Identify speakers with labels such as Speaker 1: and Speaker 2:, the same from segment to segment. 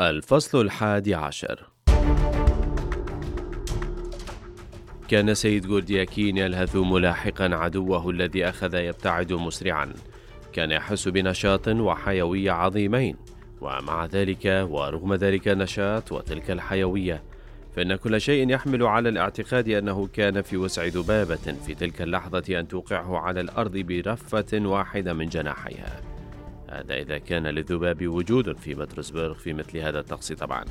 Speaker 1: الفصل الحادي عشر. كان سيد جولدياكين يلهث ملاحقا عدوه الذي أخذ يبتعد مسرعا. كان يحس بنشاط وحيوية عظيمين ومع ذلك ورغم ذلك النشاط وتلك الحيوية. فإن كل شيء يحمل على الاعتقاد أنه كان في وسع ذبابة في تلك اللحظة أن توقعه على الأرض برفة واحدة من جناحيها. هذا إذا كان للذباب وجود في بطرسبرغ في مثل هذا الطقس طبعا.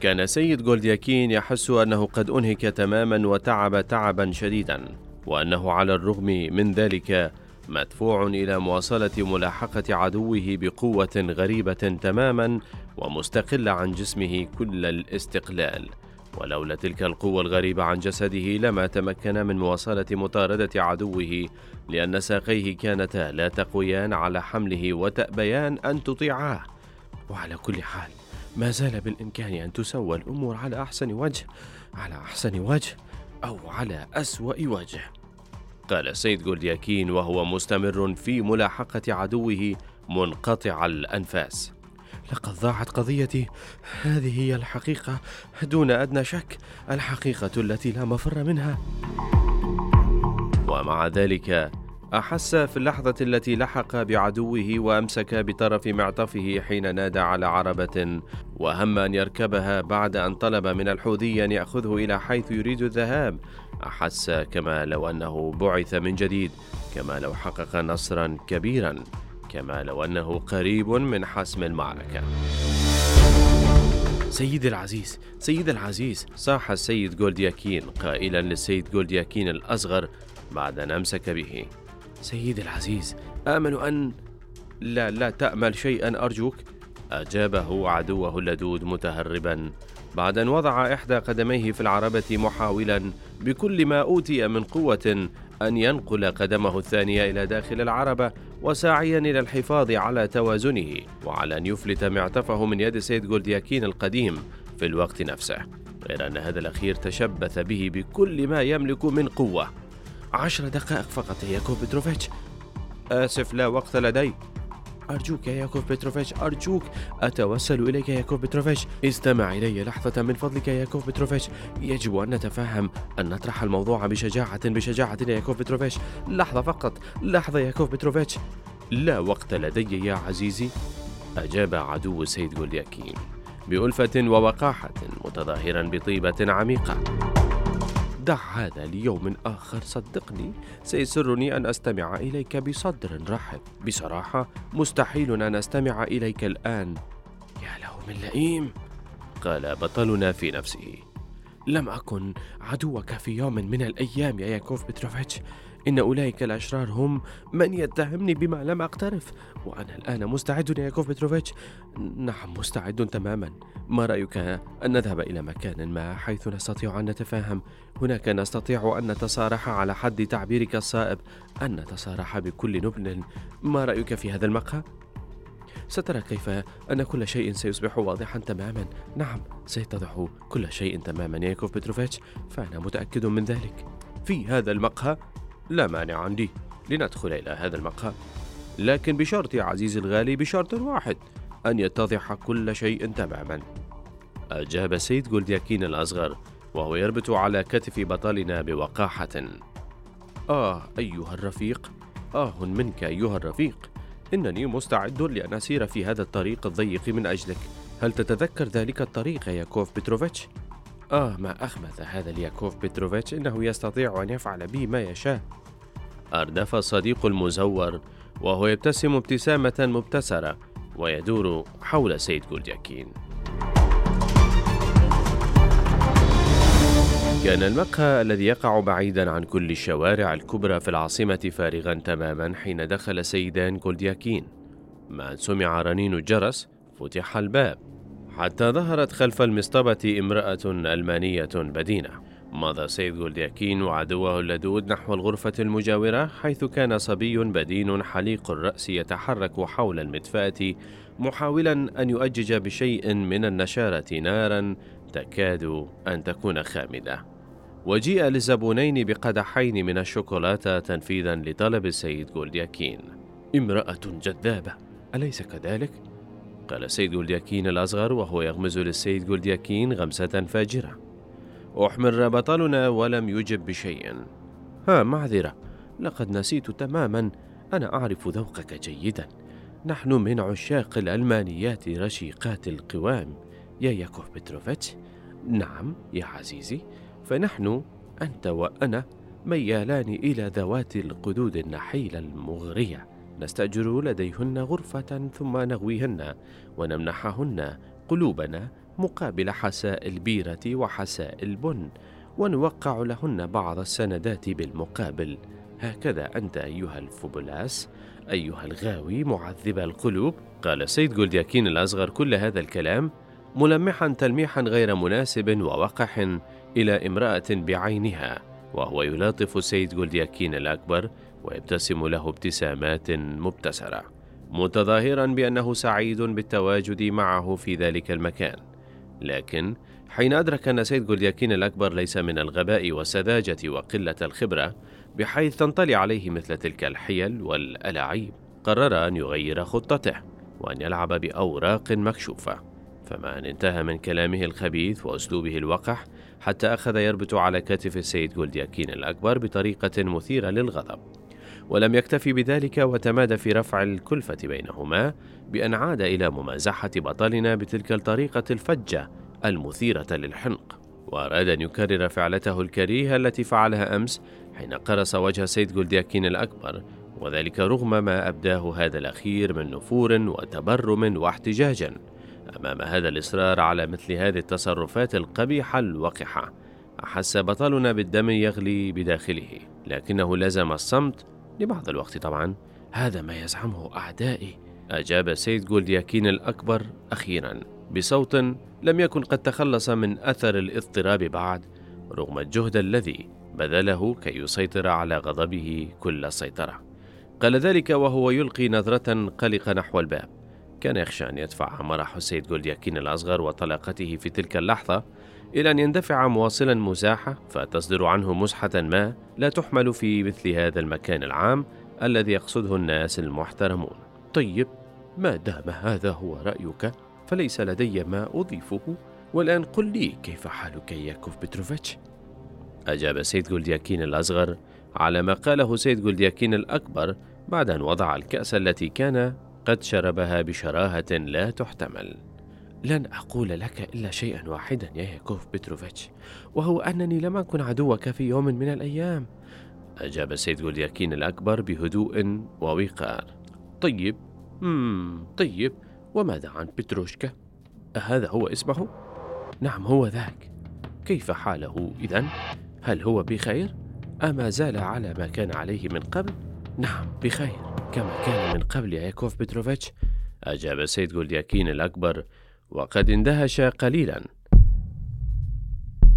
Speaker 1: كان سيد جولدياكين يحس أنه قد أنهك تماما وتعب تعبا شديدا وأنه على الرغم من ذلك مدفوع إلى مواصلة ملاحقة عدوه بقوة غريبة تماما ومستقلة عن جسمه كل الاستقلال. ولولا تلك القوة الغريبة عن جسده لما تمكن من مواصلة مطاردة عدوه لأن ساقيه كانتا لا تقويان على حمله وتأبيان أن تطيعاه. وعلى كل حال ما زال بالإمكان أن تسوى الأمور على أحسن وجه على أحسن وجه أو على أسوأ وجه. قال سيد جولدياكين وهو مستمر في ملاحقة عدوه منقطع الأنفاس. لقد ضاعت قضيتي. هذه هي الحقيقة. دون أدنى شك الحقيقة التي لا مفر منها. ومع ذلك أحس في اللحظة التي لحق بعدوه وأمسك بطرف معطفه حين نادى على عربة وهم أن يركبها بعد أن طلب من الحوذي أن يأخذه إلى حيث يريد الذهاب. أحس كما لو أنه بعث من جديد كما لو حقق نصرا كبيرا. كما لو أنه قريب من حسم المعركة. سيدي العزيز سيدي العزيز. صاح السيد جولدياكين قائلا للسيد جولدياكين الأصغر بعد أن أمسك به. سيدي العزيز. آمل أن لا لا تأمل شيئا أرجوك. أجابه عدوه اللدود متهربا. بعد أن وضع إحدى قدميه في العربة محاولا بكل ما أوتي من قوة أن ينقل قدمه الثانية إلى داخل العربة وساعيا إلى الحفاظ على توازنه وعلى أن يفلت معطفه من يد سيد جولدياكين القديم في الوقت نفسه. غير أن هذا الأخير تشبث به بكل ما يملك من قوة. عشر دقائق فقط يا ياكوف بتروفيتش آسف لا وقت لدي. أرجوك يا ياكوف بتروفيتش أرجوك أتوسل إليك يا ياكوف بتروفيتش استمع إلي لحظة من فضلك يا ياكوف بتروفيتش يجب أن نتفاهم أن نطرح الموضوع بشجاعة بشجاعة يا ياكوف بتروفيتش لحظة فقط لحظة يا ياكوف بتروفيتش لا وقت لدي يا عزيزي. أجاب عدو سيد جولياكين بألفة ووقاحة متظاهرا بطيبة عميقة. دع هذا ليوم آخر صدقني. سيسرني أن أستمع إليك بصدر رحب. بصراحة مستحيل أن أستمع إليك الآن. يا له من لئيم قال بطلنا في نفسه. لم أكن عدوك في يوم من الأيام يا ياكوف بتروفيتش إن أولئك الأشرار هم من يتهمني بما لم أقترف وأنا الآن مستعد يا ياكوف بتروفيتش نعم مستعد تماما. ما رأيك أن نذهب إلى مكان ما حيث نستطيع أن نتفاهم؟ هناك نستطيع أن نتصارح على حد تعبيرك الصائب أن نتصارح بكل نبل. ما رأيك في هذا المقهى؟ سترى كيف أن كل شيء سيصبح واضحا تماما. نعم سيتضح كل شيء تماما يا ياكوف بتروفيتش فأنا متأكد من ذلك. في هذا المقهى لا مانع عندي لندخل إلى هذا المقهى. لكن بشرط يا عزيزي الغالي بشرط واحد أن يتضح كل شيء تماما. أجاب سيد جولدياكين الأصغر وهو يربط على كتف بطلنا بوقاحة. آه أيها الرفيق. آه منك أيها الرفيق. إنني مستعد لأن أسير في هذا الطريق الضيق من أجلك. هل تتذكر ذلك الطريق يا ياكوف بتروفيتش؟ آه ما أخبث هذا الياكوف بتروفيتش إنه يستطيع أن يفعل بي ما يشاء. أردف الصديق المزور وهو يبتسم ابتسامة مبتسرة ويدور حول سيد جولدياكين كان المقهى الذي يقع بعيدا عن كل الشوارع الكبرى في العاصمة فارغا تماما حين دخل سيدان جولدياكين ما أن سمع رنين الجرس فتح الباب. حتى ظهرت خلف المصطبة امرأة ألمانية بدينة. مضى سيد جولدياكين وعدوه اللدود نحو الغرفة المجاورة حيث كان صبي بدين حليق الرأس يتحرك حول المدفأة محاولا أن يؤجج بشيء من النشارة نارا تكاد أن تكون خامدة. وجيء للزبونين بقدحين من الشوكولاتة تنفيذا لطلب السيد جولدياكين امرأة جذابة أليس كذلك؟ قال السيد جولدياكين الأصغر وهو يغمز للسيد جولدياكين غمسة فاجرة. أحمر بطلنا ولم يجب بشيء. ها معذرة. لقد نسيت تماما. أنا أعرف ذوقك جيدا. نحن من عشاق الألمانيات رشيقات القوام. يا ياكوف بتروفيتش. نعم يا عزيزي. فنحن أنت وأنا ميالان إلى ذوات القدود النحيلة المغرية. نستأجر لديهن غرفة ثم نغويهن ونمنحهن قلوبنا مقابل حساء البيرة وحساء البن ونوقع لهن بعض السندات بالمقابل. هكذا أنت أيها الفوبلاس أيها الغاوي معذب القلوب. قال سيد جولدياكين الأصغر كل هذا الكلام ملمحا تلميحا غير مناسب ووقح إلى امرأة بعينها وهو يلاطف سيد جولدياكين الأكبر ويبتسم له ابتسامات مبتسرة متظاهرا بأنه سعيد بالتواجد معه في ذلك المكان. لكن حين أدرك أن سيد جولدياكين الأكبر ليس من الغباء والسذاجة وقلة الخبرة بحيث تنطلي عليه مثل تلك الحيل والألاعيب قرر أن يغير خطته وأن يلعب بأوراق مكشوفة. فما أن انتهى من كلامه الخبيث وأسلوبه الوقح حتى أخذ يربط على كتف السيد جولدياكين الأكبر بطريقة مثيرة للغضب. ولم يكتفي بذلك وتمادى في رفع الكلفة بينهما بأن عاد إلى ممازحة بطلنا بتلك الطريقة الفجة المثيرة للحنق. وأراد أن يكرر فعلته الكريهة التي فعلها أمس حين قرص وجه سيد جولدياكين الأكبر وذلك رغم ما أبداه هذا الأخير من نفور وتبرم واحتجاجا أمام هذا الإصرار على مثل هذه التصرفات القبيحة الوقحة. أحس بطلنا بالدم يغلي بداخله لكنه لزم الصمت لبعض الوقت طبعا. هذا ما يزعمه أعدائي. أجاب سيد جولدياكين الأكبر أخيرا بصوت لم يكن قد تخلص من أثر الاضطراب بعد رغم الجهد الذي بذله كي يسيطر على غضبه كل السيطرة قال ذلك وهو يلقي نظرة قلقة نحو الباب. كان يخشى أن يدفع مرح السيد جولدياكين الأصغر وطلاقته في تلك اللحظة إلى أن يندفع مواصلا مزاحة فتصدر عنه مزحة ما لا تحمل في مثل هذا المكان العام الذي يقصده الناس المحترمون. طيب ما دام هذا هو رأيك فليس لدي ما أضيفه. والآن قل لي كيف حالك ياكوف بتروفيتش أجاب سيد جولدياكين الأصغر على ما قاله سيد جولدياكين الأكبر بعد أن وضع الكأس التي كان قد شربها بشراهة لا تحتمل. لن أقول لك إلا شيئا واحدا يا ياكوف بتروفيتش وهو أنني لم أكن عدوك في يوم من الأيام أجاب سيد جولدياكين الأكبر بهدوء ووقار طيب مم طيب وماذا عن بتروشكا؟ أهذا هو اسمه؟ نعم هو ذاك كيف حاله إذا؟ هل هو بخير؟ أما زال على ما كان عليه من قبل؟ نعم بخير كما كان من قبل ياكوف بتروفيتش أجاب سيد جولدياكين الأكبر وقد اندهش قليلا.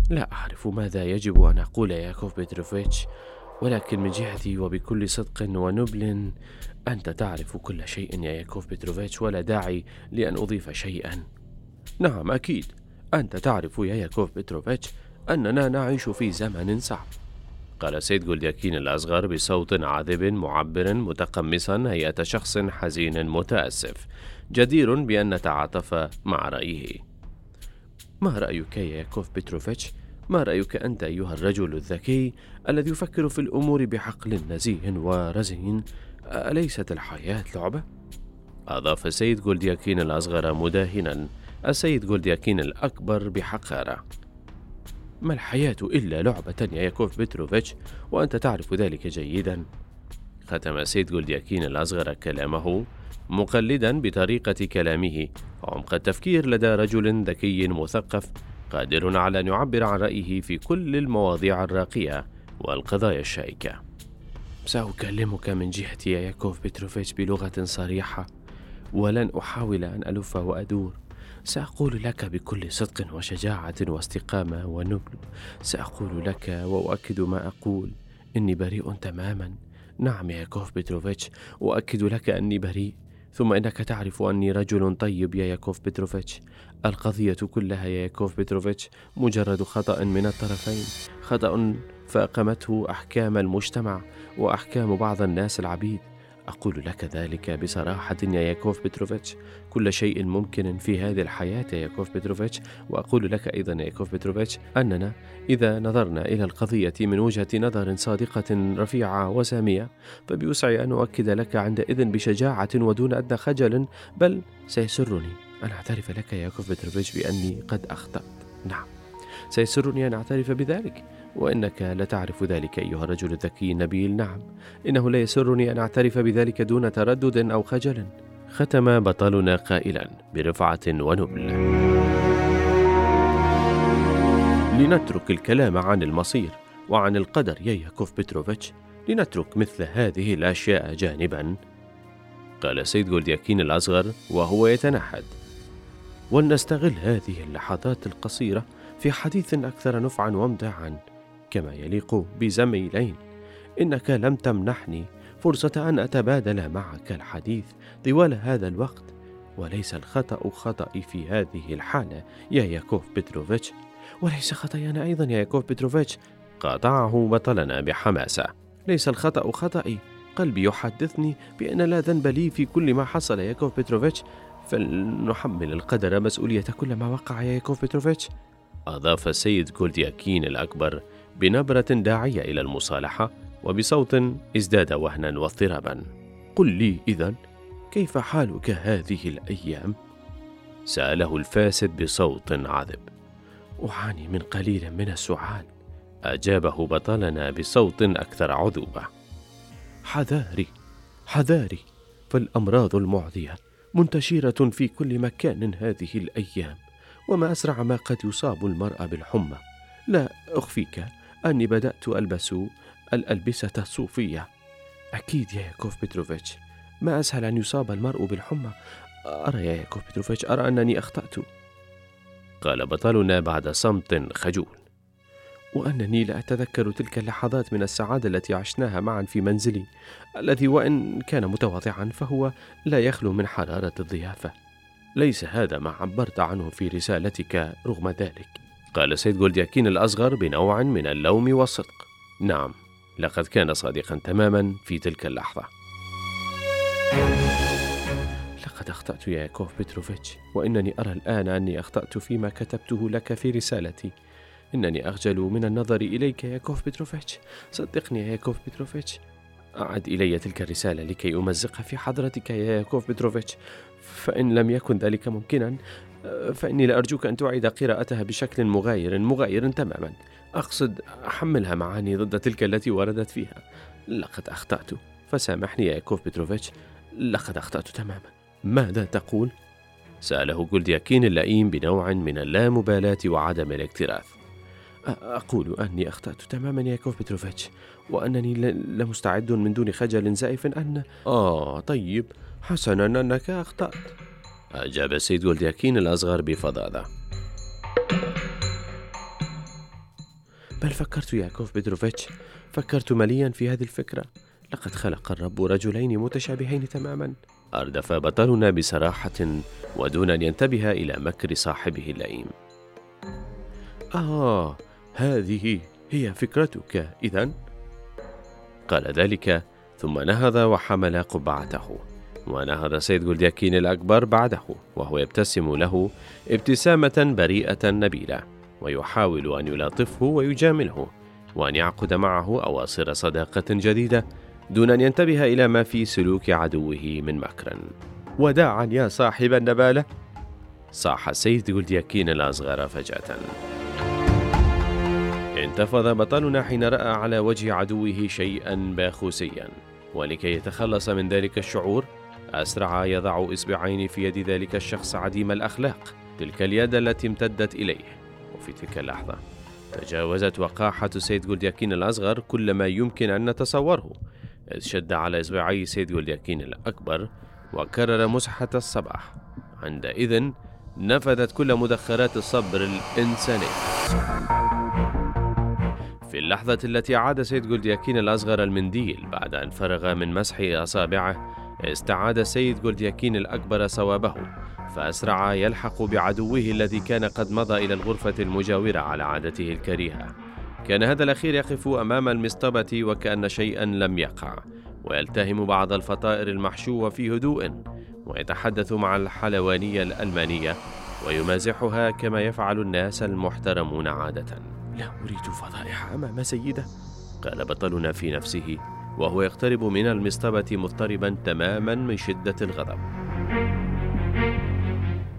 Speaker 1: لا أعرف ماذا يجب أن أقول ياكوف بتروفيتش ولكن من جهتي وبكل صدق ونبل أنت تعرف كل شيء يا ياكوف بتروفيتش ولا داعي لأن أضيف شيئا. نعم أكيد. أنت تعرف يا ياكوف بتروفيتش أننا نعيش في زمن صعب. قال سيد جولدياكين الأصغر بصوت عذب معبر متقمصا هيئة شخص حزين متأسف جدير بأن نتعاطف مع رأيه ما رأيك يا ياكوف بتروفيتش؟ ما رأيك أنت أيها الرجل الذكي الذي يفكر في الأمور بعقل نزيه ورزين أليست الحياة لعبة؟ أضاف السيد جولدياكين الأصغر مداهنا السيد جولدياكين الأكبر بحقارة ما الحياة إلا لعبة يا ياكوف بتروفيتش وأنت تعرف ذلك جيدا. ختم السيد جولدياكين الأصغر كلامه مقلدا بطريقة كلامه. وعمق التفكير لدى رجل ذكي مثقف قادر على أن يعبر عن رأيه في كل المواضيع الراقية والقضايا الشائكة. سأكلمك من جهتي يا ياكوف بتروفيتش بلغة صريحة ولن أحاول أن ألف وأدور. سأقول لك بكل صدق وشجاعة واستقامة ونبل. سأقول لك وأؤكد ما أقول. إني بريء تماما. نعم يا ياكوف بتروفيتش أؤكد لك أني بريء. ثم إنك تعرف أني رجل طيب يا ياكوف بتروفيتش القضية كلها يا ياكوف بتروفيتش مجرد خطأ من الطرفين. خطأ فاقمته أحكام المجتمع وأحكام بعض الناس العبيد. أقول لك ذلك بصراحة يا ياكوف بتروفيتش كل شيء ممكن في هذه الحياة يا ياكوف بتروفيتش وأقول لك أيضا يا ياكوف بتروفيتش أننا إذا نظرنا إلى القضية من وجهة نظر صادقة رفيعة وسامية فبوسعي أن أؤكد لك عندئذ بشجاعة ودون أدنى خجل بل سيسرني. أن أعترف لك يا ياكوف بتروفيتش بأني قد أخطأت. نعم. سيسرني أن أعترف بذلك. وإنك لتعرف ذلك أيها الرجل الذكي النبيل. نعم إنه لا يسرني أن أعترف بذلك دون تردد أو خجل. ختم بطلنا قائلا برفعة ونبل لنترك الكلام عن المصير وعن القدر يا ياكوف بتروفيتش لنترك مثل هذه الأشياء جانبا. قال سيد جولدياكين الأصغر وهو يتنحد. ولنستغل هذه اللحظات القصيرة في حديث أكثر نفعا وامتعا. كما يليق بزميلين. إنك لم تمنحني فرصة أن أتبادل معك الحديث طوال هذا الوقت وليس الخطأ خطأي في هذه الحالة يا ياكوف بتروفيتش وليس خطأي أنا أيضا يا ياكوف بتروفيتش قاطعه بطلنا بحماسة. ليس الخطأ خطأي قلبي يحدثني بأن لا ذنب لي في كل ما حصل ياكوف بتروفيتش فلنحمل القدر مسؤولية كل ما وقع يا ياكوف بتروفيتش أضاف السيد كولدياكين الأكبر بنبرة داعية إلى المصالحة وبصوت ازداد وهنا واضطرابا. قل لي إذا كيف حالك هذه الأيام؟ سأله الفاسد بصوت عذب. أعاني من قليل من السعال. أجابه بطلنا بصوت أكثر عذوبة. حذاري حذاري فالأمراض المعدية منتشرة في كل مكان هذه الأيام وما أسرع ما قد يصاب المرء بالحمى. لا أخفيك أني بدأت ألبس الألبسة الصوفية. أكيد يا ياكوف بتروفيتش ما أسهل أن يصاب المرء بالحمى. أرى يا ياكوف بتروفيتش أرى أنني أخطأت. قال بطلنا بعد صمت خجول. وأنني لا أتذكر تلك اللحظات من السعادة التي عشناها معا في منزلي. الذي وإن كان متواضعا فهو لا يخلو من حرارة الضيافة. ليس هذا ما عبرت عنه في رسالتك رغم ذلك. قال سيد جولدياكين الأصغر بنوع من اللوم والصدق. نعم لقد كان صادقا تماما في تلك اللحظة. لقد أخطأت يا ياكوف بتروفيتش وإنني أرى الآن أني أخطأت فيما كتبته لك في رسالتي. إنني أخجل من النظر إليك يا ياكوف بتروفيتش صدقني يا ياكوف بتروفيتش أعد إلي تلك الرسالة لكي أمزقها في حضرتك يا ياكوف بتروفيتش فإن لم يكن ذلك ممكنا فإني لأرجوك أن تعيد قراءتها بشكل مغاير مغاير تماما. أقصد أحملها معاني ضد تلك التي وردت فيها. لقد أخطأت. فسامحني يا ياكوف بتروفيتش لقد أخطأت تماما. ماذا تقول؟ سأله جولدياكين اللئيم بنوع من اللامبالاة وعدم الاكتراث. أقول أني أخطأت تماما يا ياكوف بتروفيتش وأنني لمستعد من دون خجل زائف أن آه طيب. حسنا أنك أخطأت. أجاب السيد جولدياكين الأصغر بفظاظة بل فكرت يا كوف بتروفيتش فكرت مليا في هذه الفكرة. لقد خلق الرب رجلين متشابهين تماما. أردف بطلنا بصراحة ودون أن ينتبه إلى مكر صاحبه اللئيم. آه هذه هي فكرتك إذا قال ذلك ثم نهض وحمل قبعته. ونهض سيد جولدياكين الأكبر بعده وهو يبتسم له ابتسامة بريئة نبيلة ويحاول أن يلاطفه ويجامله وأن يعقد معه أواصر صداقة جديدة دون أن ينتبه إلى ما في سلوك عدوه من مكر وداعا يا صاحب النبالة صاح سيد جولدياكين الأصغر فجأة. انتفض بطلنا حين رأى على وجه عدوه شيئا باخوسيا ولكي يتخلص من ذلك الشعور أسرع يضع إصبعين في يد ذلك الشخص عديم الأخلاق تلك اليد التي امتدت إليه. وفي تلك اللحظة تجاوزت وقاحة سيد جولدياكين الأصغر كل ما يمكن أن نتصوره. إذ شد على إصبعي سيد جولدياكين الأكبر وكرر مزحة الصباح. عندئذ نفدت كل مدخرات الصبر الإنساني في اللحظة التي أعاد سيد جولدياكين الأصغر المنديل بعد أن فرغ من مسح أصابعه استعاد سيد جولدياكين الأكبر صوابه فأسرع يلحق بعدوه الذي كان قد مضى إلى الغرفة المجاورة على عادته الكريهة. كان هذا الأخير يقف أمام المصطبة وكأن شيئا لم يقع ويلتهم بعض الفطائر المحشوة في هدوء ويتحدث مع الحلوانية الألمانية ويمازحها كما يفعل الناس المحترمون عادة. لا أريد فضائح أمام سيدة قال بطلنا في نفسه. وهو يقترب من المصطبة مضطربا تماما من شدة الغضب.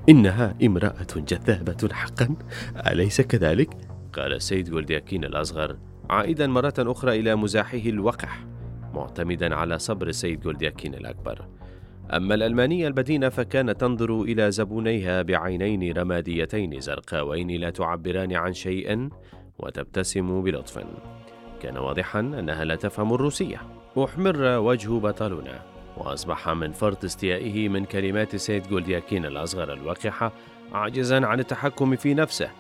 Speaker 1: إنها امرأة جذابة حقا أليس كذلك؟ قال السيد جولدياكين الأصغر عائدا مرة أخرى إلى مزاحه الوقح معتمدا على صبر السيد جولدياكين الأكبر. أما الألمانية البدينة فكانت تنظر إلى زبونيها بعينين رماديتين زرقاوين لا تعبران عن شيء وتبتسم بلطف. كان واضحا أنها لا تفهم الروسية. أحمر وجه بطلنا وأصبح من فرط استيائه من كلمات سيد جولدياكين الأصغر الوقحة عاجزا عن التحكم في نفسه.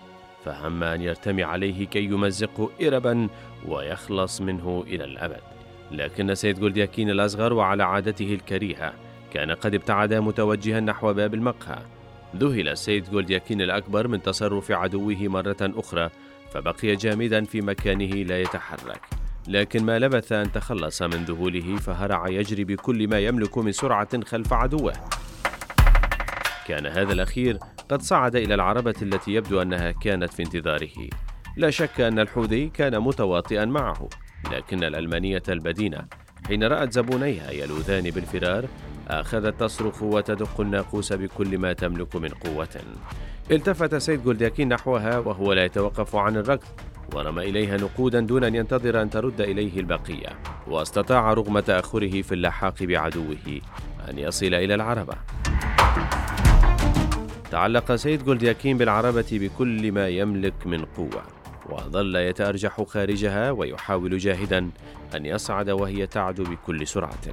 Speaker 1: فهم أن يرتمي عليه كي يمزقه إربا ويخلص منه إلى الأبد. لكن سيد جولدياكين الأصغر وعلى عادته الكريهة كان قد ابتعد متوجها نحو باب المقهى. ذهل السيد جولدياكين الأكبر من تصرف عدوه مرة أخرى فبقي جامدا في مكانه لا يتحرك. لكن ما لبث أن تخلص من ذهوله فهرع يجري بكل ما يملك من سرعة خلف عدوه. كان هذا الأخير قد صعد إلى العربة التي يبدو أنها كانت في انتظاره. لا شك أن الحوذي كان متواطئا معه. لكن الألمانية البدينة حين رأت زبونيها يلوذان بالفرار أخذت تصرخ وتدق الناقوس بكل ما تملك من قوة. التفت سيد جولدياكين نحوها وهو لا يتوقف عن الركض ورمى إليها نقودا دون أن ينتظر أن ترد إليه البقية واستطاع رغم تأخره في اللحاق بعدوه أن يصل إلى العربة. تعلق سيد جولدياكين بالعربة بكل ما يملك من قوة وظل يتأرجح خارجها ويحاول جاهدا أن يصعد وهي تعدو بكل سرعة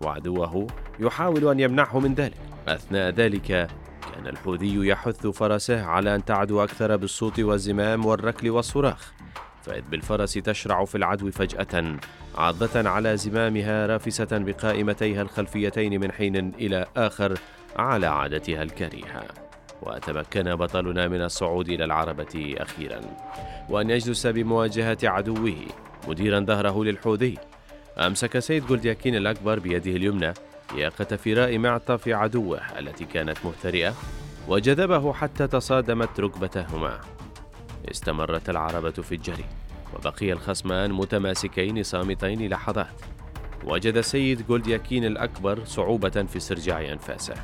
Speaker 1: وعدوه يحاول أن يمنعه من ذلك. أثناء ذلك كان الحوذي يحث فرسه على أن تعدو أكثر بالصوت والزمام والركل والصراخ فإذ بالفرس تشرع في العدو فجأة عاضة على زمامها رافسة بقائمتيها الخلفيتين من حين إلى آخر على عادتها الكريهة وتمكن بطلنا من الصعود إلى العربة أخيرا. وأن يجلس بمواجهة عدوه مديرا ظهره للحوذي. أمسك سيد جولدياكين الأكبر بيده اليمنى ياقة فراء معطف عدوه التي كانت مهترئة وجذبه حتى تصادمت ركبتهما. استمرت العربة في الجري وبقي الخصمان متماسكين صامتين لحظات. وجد سيد جولدياكين الأكبر صعوبة في استرجاع أنفاسه.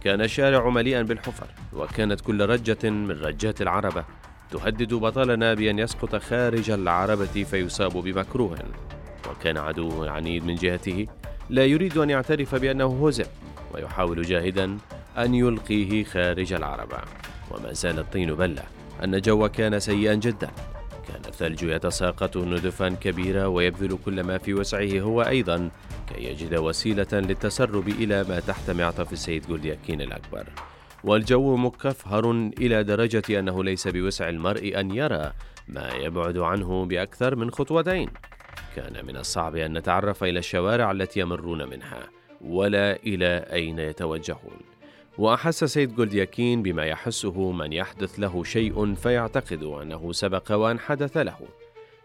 Speaker 1: كان الشارع مليئا بالحفر وكانت كل رجة من رجات العربة تهدد بطلنا بأن يسقط خارج العربة فيصاب بمكروه. وكان عدوه العنيد من جهته لا يريد أن يعترف بأنه هزم ويحاول جاهدا أن يلقيه خارج العربة وما زال الطين بلة أن الجو كان سيئا جدا. كان الثلج يتساقط ندفا كبيرة ويبذل كل ما في وسعه هو أيضا كي يجد وسيلة للتسرب إلى ما تحت معطف السيد جولدياكين الأكبر. والجو مكفهر إلى درجة أنه ليس بوسع المرء أن يرى ما يبعد عنه بأكثر من خطوتين. كان من الصعب أن نتعرف إلى الشوارع التي يمرون منها ولا إلى أين يتوجهون. وأحس سيد جولدياكين بما يحسه من يحدث له شيء فيعتقد أنه سبق وأن حدث له.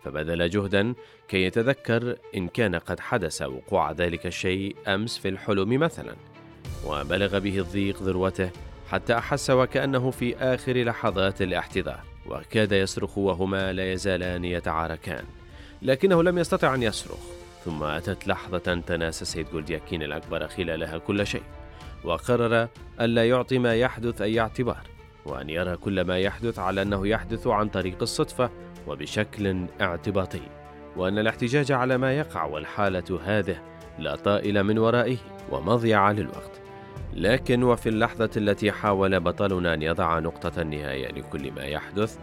Speaker 1: فبذل جهدا كي يتذكر إن كان قد حدث وقوع ذلك الشيء أمس في الحلم مثلا. وبلغ به الضيق ذروته حتى أحس وكأنه في آخر لحظات الاحتضار وكاد يصرخ وهما لا يزالان يتعاركان. لكنه لم يستطع أن يصرخ. ثم أتت لحظة تناسى سيد جولدياكين الأكبر خلالها كل شيء وقرر ألا يعطي ما يحدث أي اعتبار وأن يرى كل ما يحدث على أنه يحدث عن طريق الصدفة وبشكل اعتباطي وأن الاحتجاج على ما يقع والحالة هذه لا طائل من ورائه ومضيع للوقت. لكن وفي اللحظة التي حاول بطلنا أن يضع نقطة النهاية لكل ما يحدث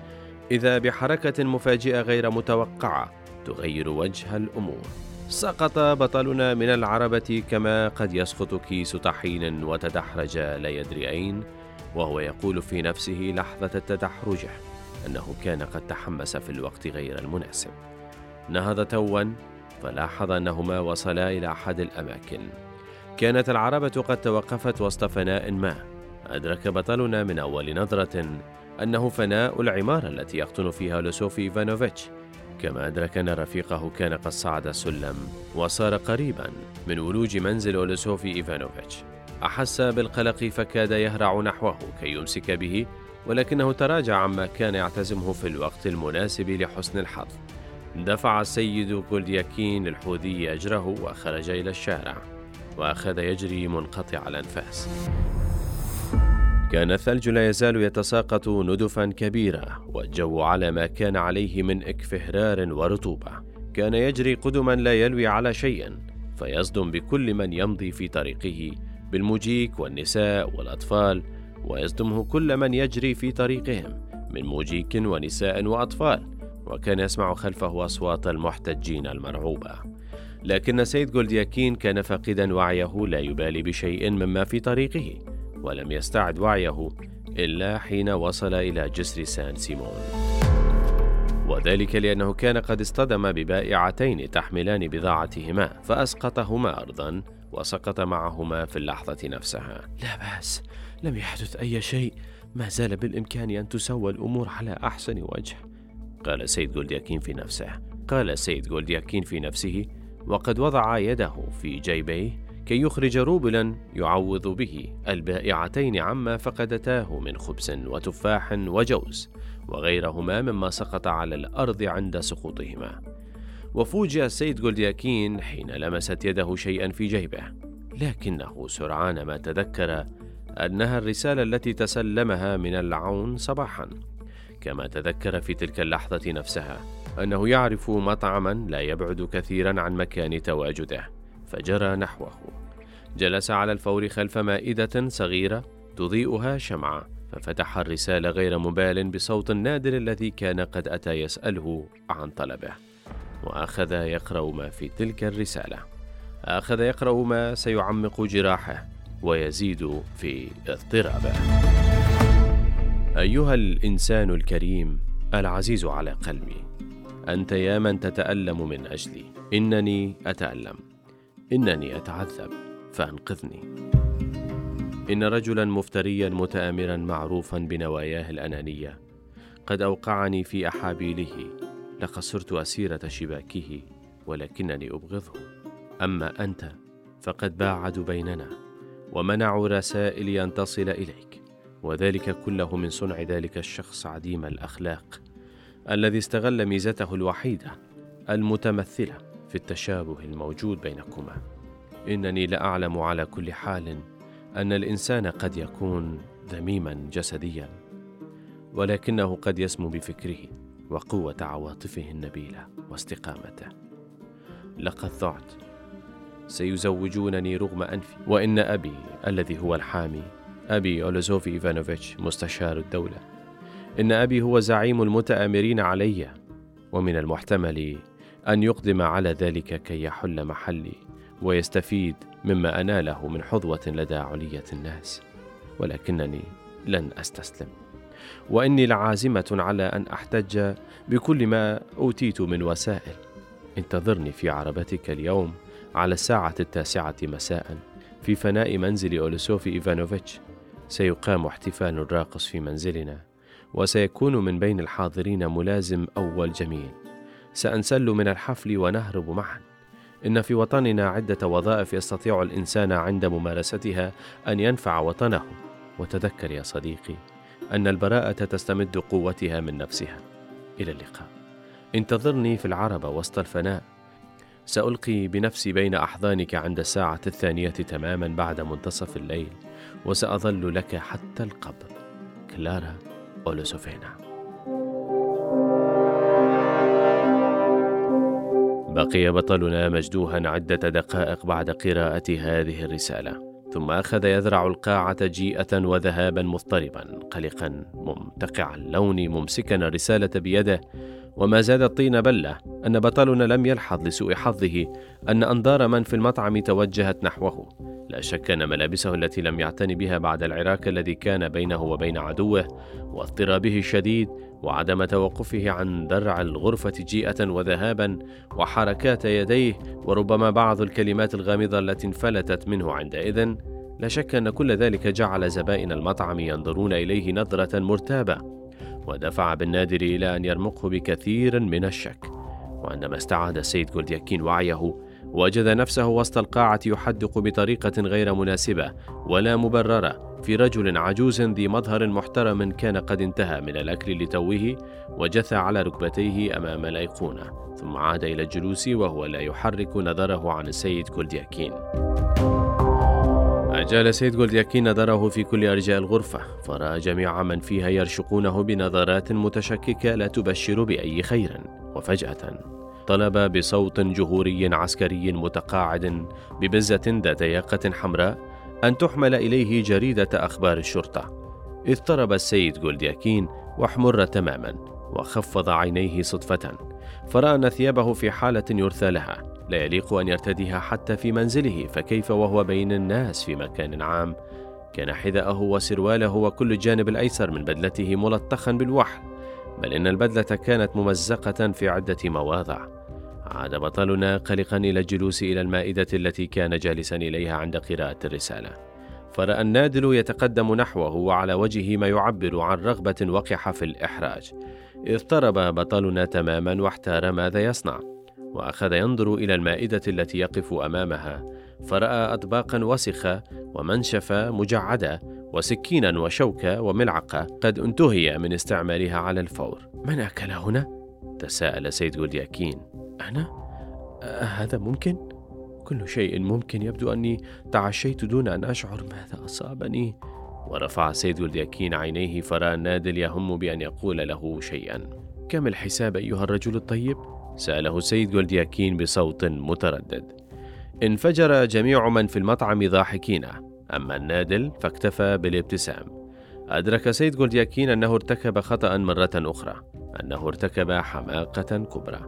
Speaker 1: إذا بحركة مفاجئة غير متوقعة تغير وجه الأمور. سقط بطلنا من العربة كما قد يسقط كيس طحين وتدحرج لا يدري أين وهو يقول في نفسه لحظة التدحرج أنه كان قد تحمس في الوقت غير المناسب. نهض توا فلاحظ أنهما وصلا إلى أحد الأماكن. كانت العربة قد توقفت وسط فناء ما. أدرك بطلنا من أول نظرة أنه فناء العمارة التي يقطن فيها أولوسوفي إيفانوفيتش كما أدرك أن رفيقه كان قد صعد السلم وصار قريبا من ولوج منزل أولوسوفي إيفانوفيتش. أحس بالقلق فكاد يهرع نحوه كي يمسك به ولكنه تراجع عما كان يعتزمه في الوقت المناسب لحسن الحظ. دفع السيد كولدياكين الحوذي أجره وخرج إلى الشارع وأخذ يجري منقطع الأنفاس. كان الثلج لا يزال يتساقط ندفا كبيرة والجو على ما كان عليه من اكفهرار ورطوبة. كان يجري قدما لا يلوي على شيء فيصدم بكل من يمضي في طريقه بالمجيك والنساء والأطفال ويصدمه كل من يجري في طريقهم من مجيك ونساء وأطفال وكان يسمع خلفه أصوات المحتجين المرعوبة. لكن سيد جولدياكين كان فاقدا وعيه لا يبالي بشيء مما في طريقه. ولم يستعد وعيه إلا حين وصل إلى جسر سان سيمون. وذلك لأنه كان قد اصطدم ببائعتين تحملان بضاعتهما فأسقطهما أرضا وسقط معهما في اللحظة نفسها.
Speaker 2: لا بأس لم يحدث أي شيء. ما زال بالإمكان أن تسوى الأمور على أحسن وجه.
Speaker 1: قال سيد جولدياكين في نفسه. قال سيد جولدياكين في نفسه وقد وضع يده في جيبيه كي يخرج روبلا يعوض به. البائعتين عما فقدتاه من خبز وتفاح وجوز وغيرهما مما سقط على الأرض عند سقوطهما. وفوجئ السيد جولدياكين حين لمست يده شيئا في جيبه لكنه سرعان ما تذكر أنها الرسالة التي تسلمها من العون صباحا. كما تذكر في تلك اللحظة نفسها أنه يعرف مطعما لا يبعد كثيرا عن مكان تواجده. فجرى نحوه. جلس على الفور خلف مائدة صغيرة تضيئها شمعة ففتح الرساله غير مبال بصوت النادر الذي كان قد أتى يسأله عن طلبه. وأخذ يقرأ ما في تلك الرسالة. أخذ يقرأ ما سيعمق جراحه ويزيد في اضطرابه. أيها الإنسان الكريم العزيز على قلبي أنت يا من تتألم من أجلي إنني أتألم. إنني أتعذب فأنقذني. إن رجلا مفتريا متامرا معروفا بنواياه الأنانية قد أوقعني في أحابيله لقد صرت أسيرة شباكه ولكنني أبغضه. أما أنت فقد باعدوا بيننا ومنعوا رسائلي أن تصل إليك وذلك كله من صنع ذلك الشخص عديم الأخلاق الذي استغل ميزته الوحيدة المتمثلة. في التشابه الموجود بينكما. إنني لأعلم على كل حال أن الإنسان قد يكون ذميما جسديا ولكنه قد يسمو بفكره وقوة عواطفه النبيلة واستقامته. لقد ضعت. سيزوجونني رغم أنفي. وإن أبي الذي هو الحامي أبي اولوزوفي إيفانوفيتش مستشار الدولة إن أبي هو زعيم المتأمرين علي ومن المحتمل أن يقدم على ذلك كي يحل محلي ويستفيد مما أناله من حظوة لدى علية الناس ولكنني لن أستسلم. وإني لعازمة على أن أحتج بكل ما أوتيت من وسائل. انتظرني في عربتك اليوم على الساعة التاسعة مساء في فناء منزل أولوسوفي إيفانوفيتش. سيقام احتفال راقص في منزلنا وسيكون من بين الحاضرين ملازم أول جميل. سأنسل من الحفل ونهرب معا. إن في وطننا عدة وظائف يستطيع الإنسان عند ممارستها أن ينفع وطنه. وتذكر يا صديقي أن البراءة تستمد قوتها من نفسها. إلى اللقاء. انتظرني في العربة وسط الفناء. سألقي بنفسي بين أحضانك عند الساعة الثانية تماما بعد منتصف الليل. وسأظل لك حتى القبر. كلارا أولوسوفينا. بقي بطلنا مجدوها عدة دقائق بعد قراءة هذه الرسالة. ثم أخذ يذرع القاعة جيئة وذهابا مضطربا قلقا ممتقع اللون ممسكا الرسالة بيده وما زاد الطين بلة أن بطلنا لم يلحظ لسوء حظه أن أنظار من في المطعم توجهت نحوه. لا شك أن ملابسه التي لم يعتني بها بعد العراك الذي كان بينه وبين عدوه واضطرابه الشديد وعدم توقفه عن درع الغرفة جيئة وذهابا وحركات يديه وربما بعض الكلمات الغامضة التي انفلتت منه عندئذ لا شك أن كل ذلك جعل زبائن المطعم ينظرون إليه نظرة مرتابة. ودفع بالنادر إلى أن يرمقه بكثير من الشك. وعندما استعاد السيد جولدياكين وعيه وجد نفسه وسط القاعة يحدق بطريقة غير مناسبة ولا مبررة في رجل عجوز ذي مظهر محترم كان قد انتهى من الأكل لتوه وجثى على ركبتيه أمام الأيقونة ثم عاد إلى الجلوس وهو لا يحرك نظره عن السيد جولدياكين أجال سيد جولدياكين نظره في كل أرجاء الغرفة فرأى جميع من فيها يرشقونه بنظرات متشككة لا تبشر بأي خير وفجأة. طلب بصوت جهوري عسكري متقاعد ببزة ذات ياقة حمراء أن تحمل إليه جريدة أخبار الشرطة. اضطرب السيد جولدياكين واحمر تماما وخفض عينيه صدفة فرأى أن ثيابه في حالة يرثى لها. لا يليق أن يرتديها حتى في منزله فكيف وهو بين الناس في مكان عام؟ كان حذاءه وسرواله وكل الجانب الأيسر من بدلته ملطخا بالوحل بل إن البدلة كانت ممزقة في عدة مواضع. عاد بطلنا قلقا إلى الجلوس إلى المائدة التي كان جالسا إليها عند قراءة الرسالة. فرأى النادل يتقدم نحوه وعلى وجهه ما يعبر عن رغبة وقحة في الإحراج. اضطرب بطلنا تماما واحتار ماذا يصنع. وأخذ ينظر إلى المائدة التي يقف أمامها فرأى أطباقا وسخة ومنشفة مجعدة وسكينا وشوكة وملعقة قد انتهي من استعمالها على الفور
Speaker 2: من أكل هنا؟
Speaker 1: تساءل سيد جولدياكين
Speaker 2: أنا؟ أه هذا ممكن؟ كل شيء ممكن يبدو أني تعشيت دون أن أشعر ماذا أصابني
Speaker 1: ورفع سيد جولدياكين عينيه فرأى النادل يهم بأن يقول له شيئا
Speaker 2: كم الحساب أيها الرجل الطيب؟
Speaker 1: سأله سيد جولدياكين بصوت متردد. انفجر جميع من في المطعم ضاحكين أما النادل فاكتفى بالابتسام. أدرك سيد جولدياكين أنه ارتكب خطأ مرة أخرى أنه ارتكب حماقة كبرى.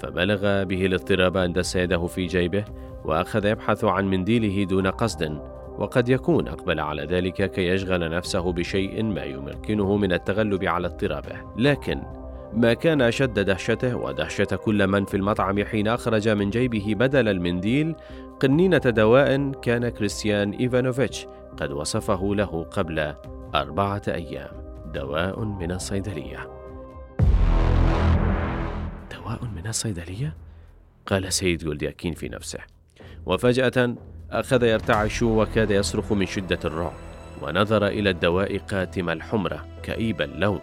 Speaker 1: فبلغ به الاضطراب أن دس يده في جيبه وأخذ يبحث عن منديله دون قصد وقد يكون أقبل على ذلك كي يشغل نفسه بشيء ما يمكنه من التغلب على اضطرابه. لكن ما كان أشد دهشته ودهشة كل من في المطعم حين أخرج من جيبه بدل المنديل قنينة دواء كان كريستيان إيفانوفيتش قد وصفه له قبل أربعة أيام. دواء من الصيدلية.
Speaker 2: دواء من الصيدلية؟
Speaker 1: قال سيد جولدياكين في نفسه. وفجأة أخذ يرتعش وكاد يصرخ من شدة الرعب ونظر إلى الدواء قاتم الحمرة كئيب اللون.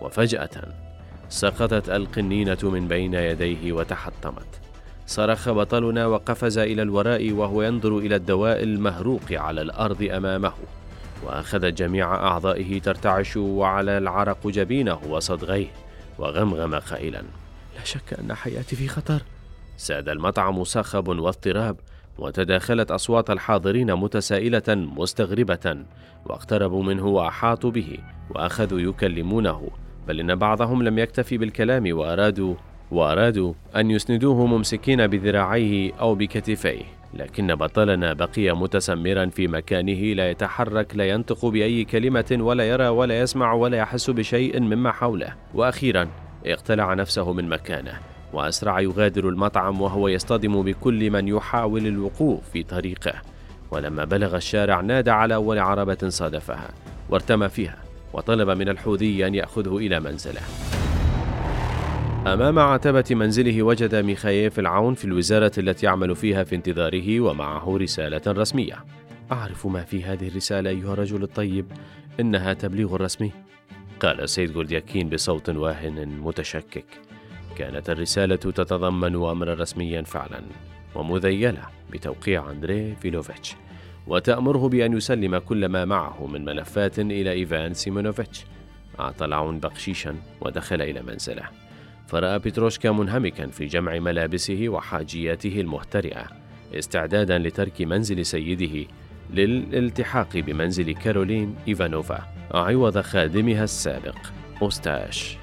Speaker 1: وفجأة سقطت القنينة من بين يديه وتحطمت. صرخ بطلنا وقفز إلى الوراء وهو ينظر إلى الدواء المهروق على الأرض أمامه. وأخذت جميع أعضائه ترتعش وعلى العرق جبينه وصدغيه وغمغم قائلا.
Speaker 2: لا شك أن حياتي في خطر.
Speaker 1: ساد المطعم صخب واضطراب وتداخلت أصوات الحاضرين متسائلة مستغربة واقتربوا منه وأحاطوا به وأخذوا يكلمونه. بل إن بعضهم لم يكتفي بالكلام وأرادوا وأرادوا أن يسندوه ممسكين بذراعيه أو بكتفيه. لكن بطلنا بقي متسمرا في مكانه لا يتحرك لا ينطق بأي كلمة ولا يرى ولا يسمع ولا يحس بشيء مما حوله. وأخيرا اقتلع نفسه من مكانه وأسرع يغادر المطعم وهو يصطدم بكل من يحاول الوقوف في طريقه. ولما بلغ الشارع نادى على أول عربة صادفها وارتمى فيها. وطلب من الحوذي أن يأخذه إلى منزله. أمام عتبة منزله وجد ميخايف العون في الوزارة التي يعمل فيها في انتظاره ومعه رسالة رسمية.
Speaker 2: أعرف ما في هذه الرسالة أيها الرجل الطيب إنها تبليغ رسمي.
Speaker 1: قال السيد جولدياكين بصوت واهن متشكك. كانت الرسالة تتضمن أمرا رسميا فعلا ومذيلة بتوقيع أندري فيلوفيتش. وتأمره بأن يسلم كل ما معه من ملفات إلى إيفان سيمونوفيتش أعطى العون بقشيشا ودخل إلى منزله فرأى بتروشكا منهمكا في جمع ملابسه وحاجياته المهترئة استعدادا لترك منزل سيده للالتحاق بمنزل كارولين إيفانوفا عوض خادمها السابق أوستاش.